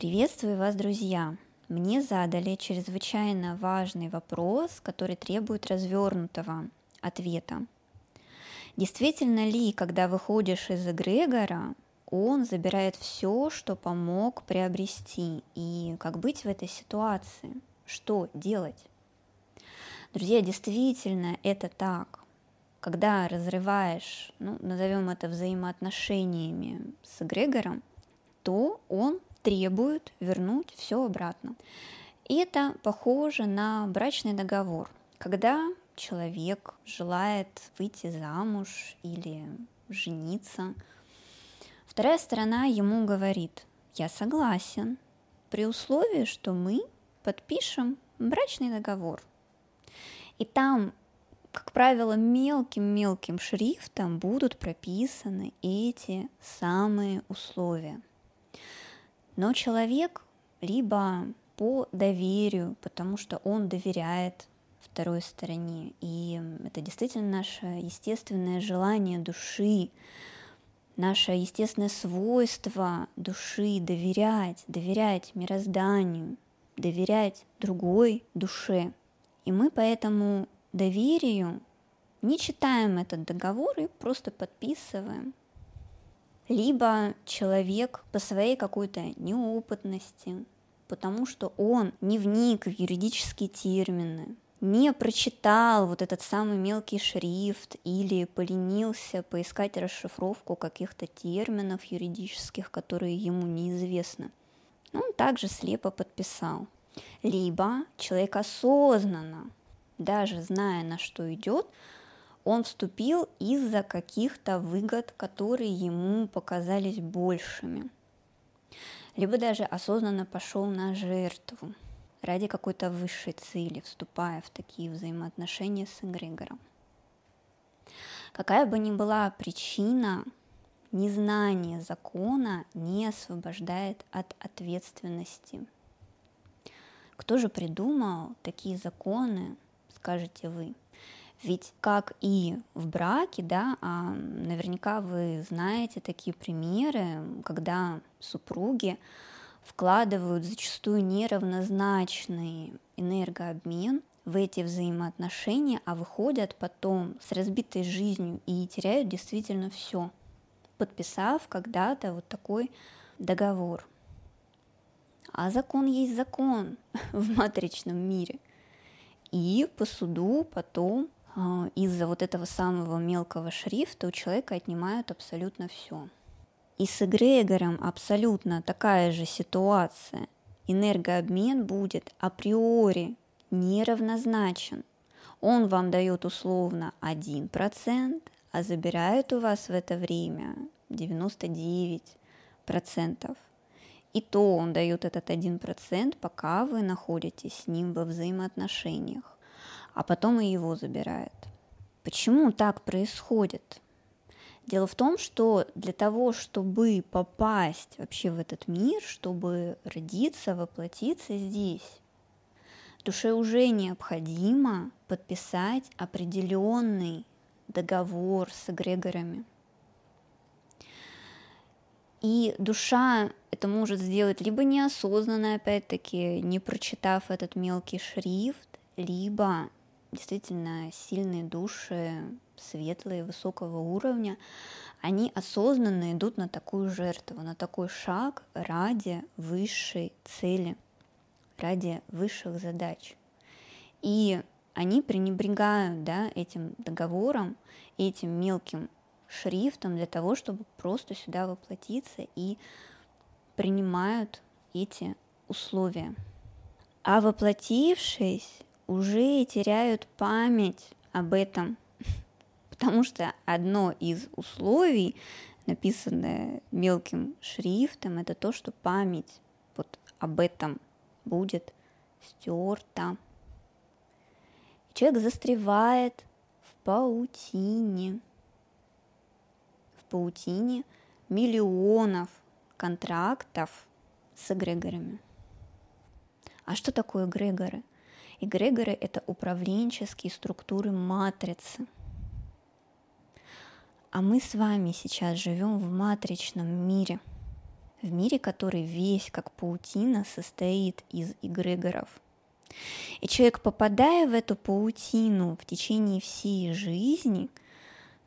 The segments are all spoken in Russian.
Приветствую вас, друзья! Мне задали чрезвычайно важный вопрос, который требует развернутого ответа. Действительно ли, когда выходишь из эгрегора, он забирает все, что помог приобрести, и как быть в этой ситуации? Что делать? Друзья, действительно это так. Когда разрываешь, ну, назовем это взаимоотношениями с эгрегором, то он требует вернуть все обратно. И это похоже на брачный договор, когда человек желает выйти замуж или жениться. Вторая сторона ему говорит, я согласен, при условии, что мы подпишем брачный договор. И там, как правило, мелким-мелким шрифтом будут прописаны эти самые условия – но человек либо по доверию, потому что он доверяет второй стороне, и это действительно наше естественное желание души, наше естественное свойство души доверять, доверять мирозданию, доверять другой душе. И мы по этому доверию не читаем этот договор и просто подписываем либо человек по своей какой-то неопытности, потому что он не вник в юридические термины, не прочитал вот этот самый мелкий шрифт или поленился поискать расшифровку каких-то терминов юридических, которые ему неизвестны. Он также слепо подписал. Либо человек осознанно, даже зная, на что идет, он вступил из-за каких-то выгод, которые ему показались большими. Либо даже осознанно пошел на жертву ради какой-то высшей цели, вступая в такие взаимоотношения с эгрегором. Какая бы ни была причина, незнание закона не освобождает от ответственности. Кто же придумал такие законы, скажете вы? Ведь как и в браке, да, а наверняка вы знаете такие примеры, когда супруги вкладывают зачастую неравнозначный энергообмен в эти взаимоотношения, а выходят потом с разбитой жизнью и теряют действительно все, подписав когда-то вот такой договор. А закон есть закон в матричном мире. И по суду потом из-за вот этого самого мелкого шрифта у человека отнимают абсолютно все. И с эгрегором абсолютно такая же ситуация. Энергообмен будет априори неравнозначен. Он вам дает условно 1%, а забирает у вас в это время 99%. И то он дает этот 1%, пока вы находитесь с ним во взаимоотношениях а потом и его забирает. Почему так происходит? Дело в том, что для того, чтобы попасть вообще в этот мир, чтобы родиться, воплотиться здесь, душе уже необходимо подписать определенный договор с эгрегорами. И душа это может сделать либо неосознанно, опять-таки, не прочитав этот мелкий шрифт, либо действительно сильные души, светлые, высокого уровня, они осознанно идут на такую жертву, на такой шаг ради высшей цели, ради высших задач. И они пренебрегают да, этим договором, этим мелким шрифтом для того, чтобы просто сюда воплотиться и принимают эти условия. А воплотившись, уже теряют память об этом, потому что одно из условий, написанное мелким шрифтом, это то, что память вот об этом будет стерта. Человек застревает в паутине, в паутине миллионов контрактов с эгрегорами. А что такое эгрегоры? Эгрегоры — это управленческие структуры матрицы. А мы с вами сейчас живем в матричном мире. в мире, который весь как паутина состоит из эгрегоров. И человек, попадая в эту паутину в течение всей жизни,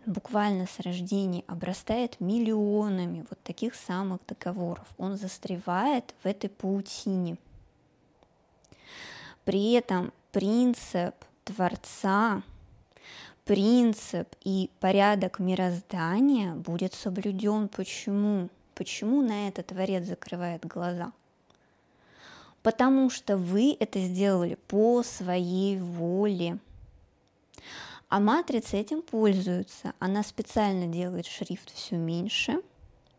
буквально с рождения обрастает миллионами вот таких самых договоров. Он застревает в этой паутине. При этом принцип Творца, принцип и порядок мироздания будет соблюден. Почему? Почему на это Творец закрывает глаза? Потому что вы это сделали по своей воле. А матрица этим пользуется. Она специально делает шрифт все меньше,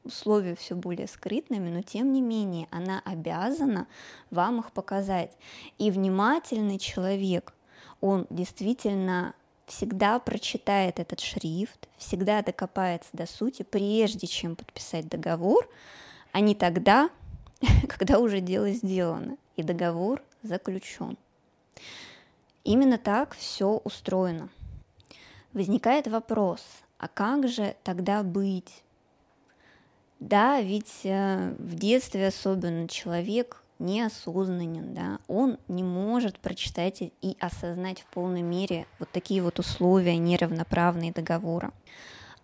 условия все более скрытными, но тем не менее она обязана вам их показать. И внимательный человек, он действительно всегда прочитает этот шрифт, всегда докопается до сути, прежде чем подписать договор, а не тогда, когда уже дело сделано и договор заключен. Именно так все устроено. Возникает вопрос, а как же тогда быть? Да, ведь э, в детстве особенно человек неосознанен, да, он не может прочитать и осознать в полной мере вот такие вот условия неравноправные договора.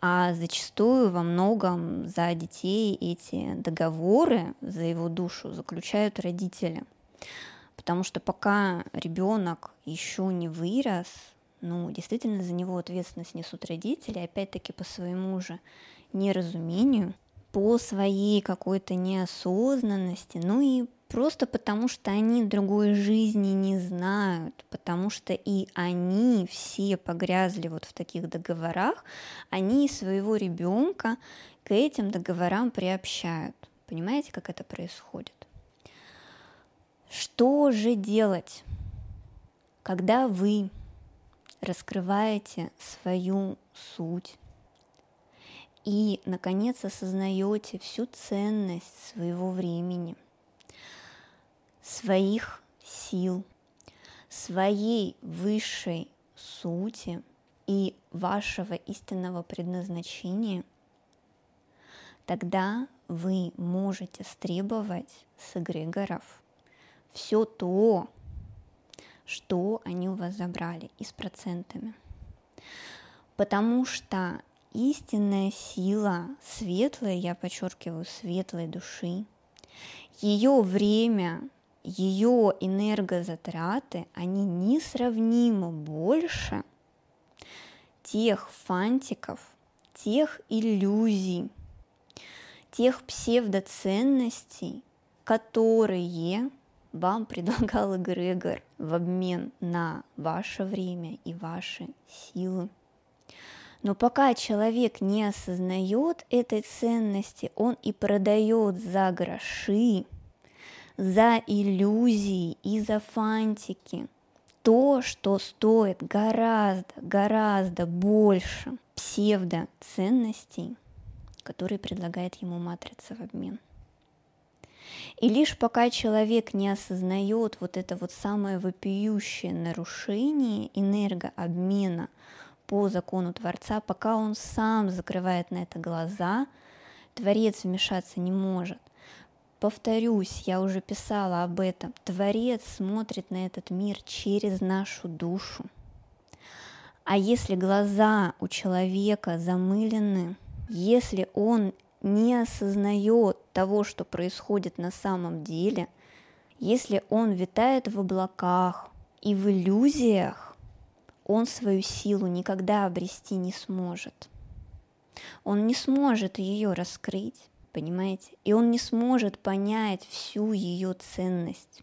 А зачастую во многом за детей эти договоры за его душу заключают родители. Потому что пока ребенок еще не вырос, ну, действительно за него ответственность несут родители, опять-таки по своему же неразумению, по своей какой-то неосознанности, ну и просто потому что они другой жизни не знают, потому что и они все погрязли вот в таких договорах, они своего ребенка к этим договорам приобщают. Понимаете, как это происходит? Что же делать, когда вы раскрываете свою суть, и, наконец, осознаете всю ценность своего времени, своих сил, своей высшей сути и вашего истинного предназначения, тогда вы можете стребовать с эгрегоров все то, что они у вас забрали и с процентами. Потому что истинная сила светлой, я подчеркиваю, светлой души, ее время, ее энергозатраты, они несравнимо больше тех фантиков, тех иллюзий, тех псевдоценностей, которые вам предлагал эгрегор в обмен на ваше время и ваши силы. Но пока человек не осознает этой ценности, он и продает за гроши, за иллюзии и за фантики то, что стоит гораздо, гораздо больше псевдоценностей, которые предлагает ему матрица в обмен. И лишь пока человек не осознает вот это вот самое вопиющее нарушение энергообмена – по закону Творца, пока он сам закрывает на это глаза, Творец вмешаться не может. Повторюсь, я уже писала об этом. Творец смотрит на этот мир через нашу душу. А если глаза у человека замылены, если он не осознает того, что происходит на самом деле, если он витает в облаках и в иллюзиях, он свою силу никогда обрести не сможет. Он не сможет ее раскрыть, понимаете? И он не сможет понять всю ее ценность.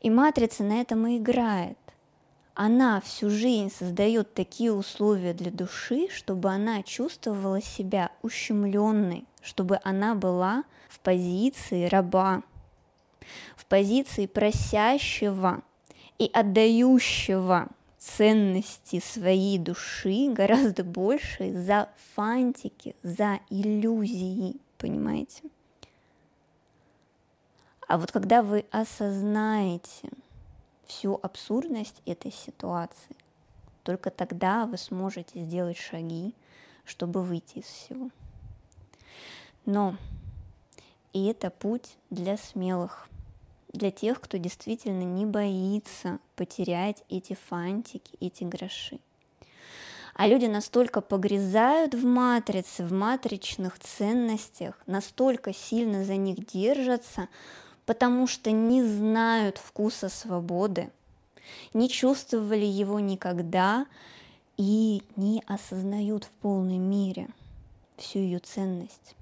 И матрица на этом и играет. Она всю жизнь создает такие условия для души, чтобы она чувствовала себя ущемленной, чтобы она была в позиции раба, в позиции просящего и отдающего ценности своей души гораздо больше за фантики, за иллюзии, понимаете? А вот когда вы осознаете всю абсурдность этой ситуации, только тогда вы сможете сделать шаги, чтобы выйти из всего. Но И это путь для смелых, для тех, кто действительно не боится потерять эти фантики, эти гроши. А люди настолько погрязают в матрице, в матричных ценностях, настолько сильно за них держатся, потому что не знают вкуса свободы, не чувствовали его никогда и не осознают в полной мере всю ее ценность.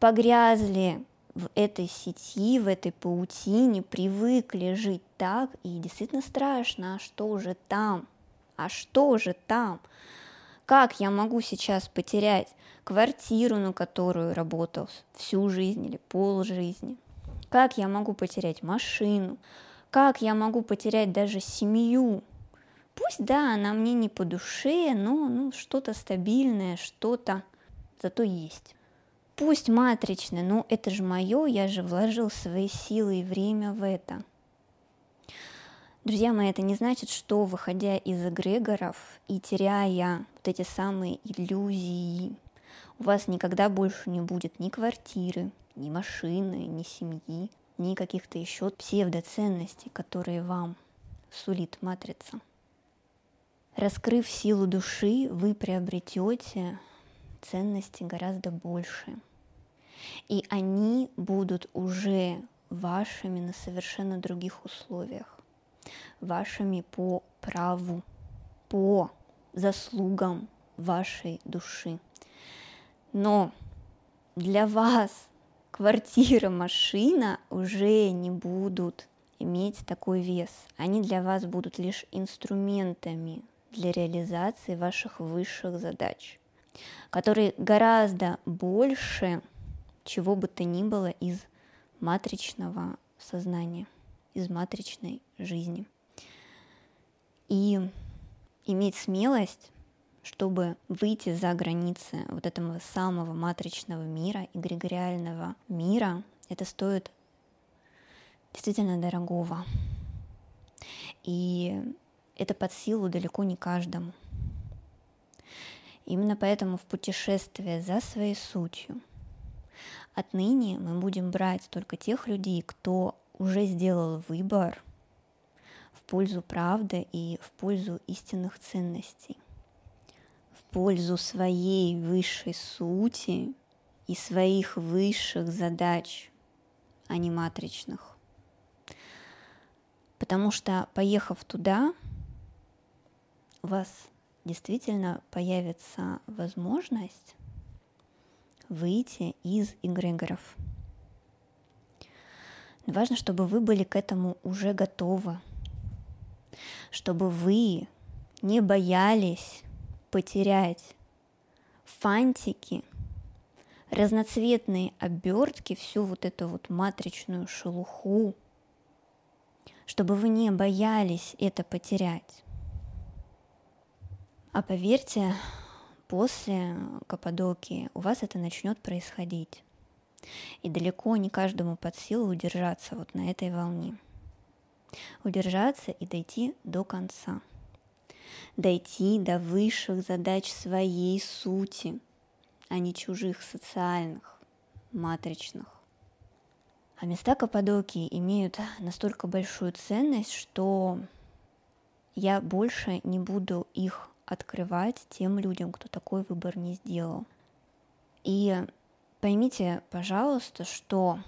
Погрязли в этой сети, в этой паутине, привыкли жить так, и действительно страшно, а что же там? А что же там? Как я могу сейчас потерять квартиру, на которую работал всю жизнь или пол жизни? Как я могу потерять машину? Как я могу потерять даже семью? Пусть, да, она мне не по душе, но ну, что-то стабильное, что-то зато есть. Пусть матричное, но это же мое, я же вложил свои силы и время в это. Друзья мои, это не значит, что выходя из эгрегоров и теряя вот эти самые иллюзии, у вас никогда больше не будет ни квартиры, ни машины, ни семьи, ни каких-то еще псевдоценностей, которые вам сулит матрица. Раскрыв силу души, вы приобретете ценности гораздо больше. И они будут уже вашими на совершенно других условиях вашими по праву, по заслугам вашей души. Но для вас квартира, машина уже не будут иметь такой вес. Они для вас будут лишь инструментами для реализации ваших высших задач, которые гораздо больше чего бы то ни было из матричного сознания из матричной жизни. И иметь смелость, чтобы выйти за границы вот этого самого матричного мира, эгрегориального мира, это стоит действительно дорогого. И это под силу далеко не каждому. Именно поэтому в путешествие за своей сутью отныне мы будем брать только тех людей, кто уже сделал выбор в пользу правды и в пользу истинных ценностей, в пользу своей высшей сути и своих высших задач, а не матричных. Потому что, поехав туда, у вас действительно появится возможность выйти из эгрегоров – Важно, чтобы вы были к этому уже готовы, чтобы вы не боялись потерять фантики, разноцветные обертки, всю вот эту вот матричную шелуху, чтобы вы не боялись это потерять. А поверьте, после Каппадокии у вас это начнет происходить. И далеко не каждому под силу удержаться вот на этой волне. Удержаться и дойти до конца. Дойти до высших задач своей сути, а не чужих социальных, матричных. А места Каппадокии имеют настолько большую ценность, что я больше не буду их открывать тем людям, кто такой выбор не сделал. И Поймите, пожалуйста, что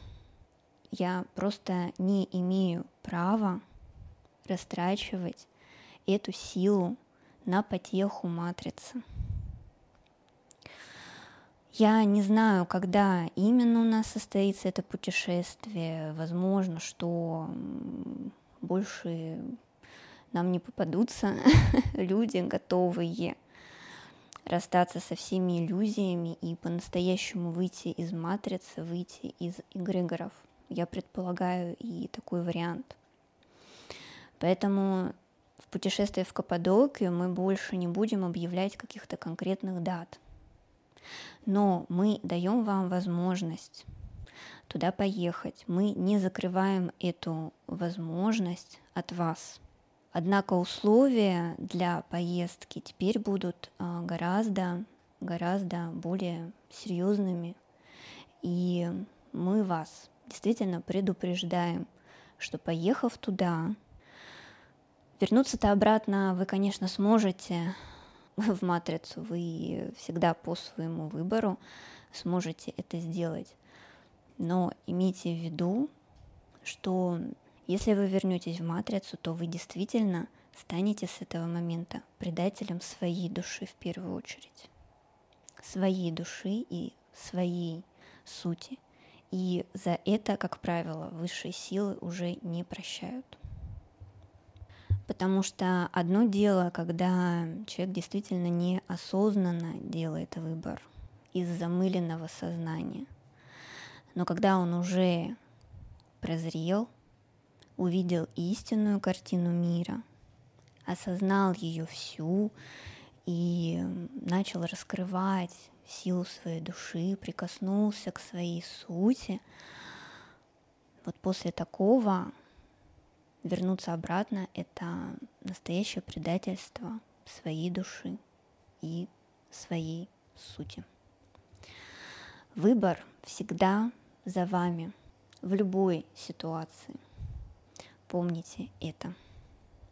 я просто не имею права растрачивать эту силу на потеху матрицы. Я не знаю, когда именно у нас состоится это путешествие. Возможно, что больше нам не попадутся люди, готовые расстаться со всеми иллюзиями и по-настоящему выйти из матрицы, выйти из эгрегоров. Я предполагаю и такой вариант. Поэтому в путешествии в Каппадокию мы больше не будем объявлять каких-то конкретных дат. Но мы даем вам возможность туда поехать. Мы не закрываем эту возможность от вас – Однако условия для поездки теперь будут а, гораздо, гораздо более серьезными И мы вас действительно предупреждаем, что поехав туда, вернуться-то обратно вы, конечно, сможете в матрицу, вы всегда по своему выбору сможете это сделать. Но имейте в виду, что если вы вернетесь в матрицу, то вы действительно станете с этого момента предателем своей души в первую очередь. Своей души и своей сути. И за это, как правило, высшие силы уже не прощают. Потому что одно дело, когда человек действительно неосознанно делает выбор из замыленного сознания. Но когда он уже прозрел, увидел истинную картину мира, осознал ее всю и начал раскрывать силу своей души, прикоснулся к своей сути, вот после такого вернуться обратно — это настоящее предательство своей души и своей сути. Выбор всегда за вами в любой ситуации. Помните это.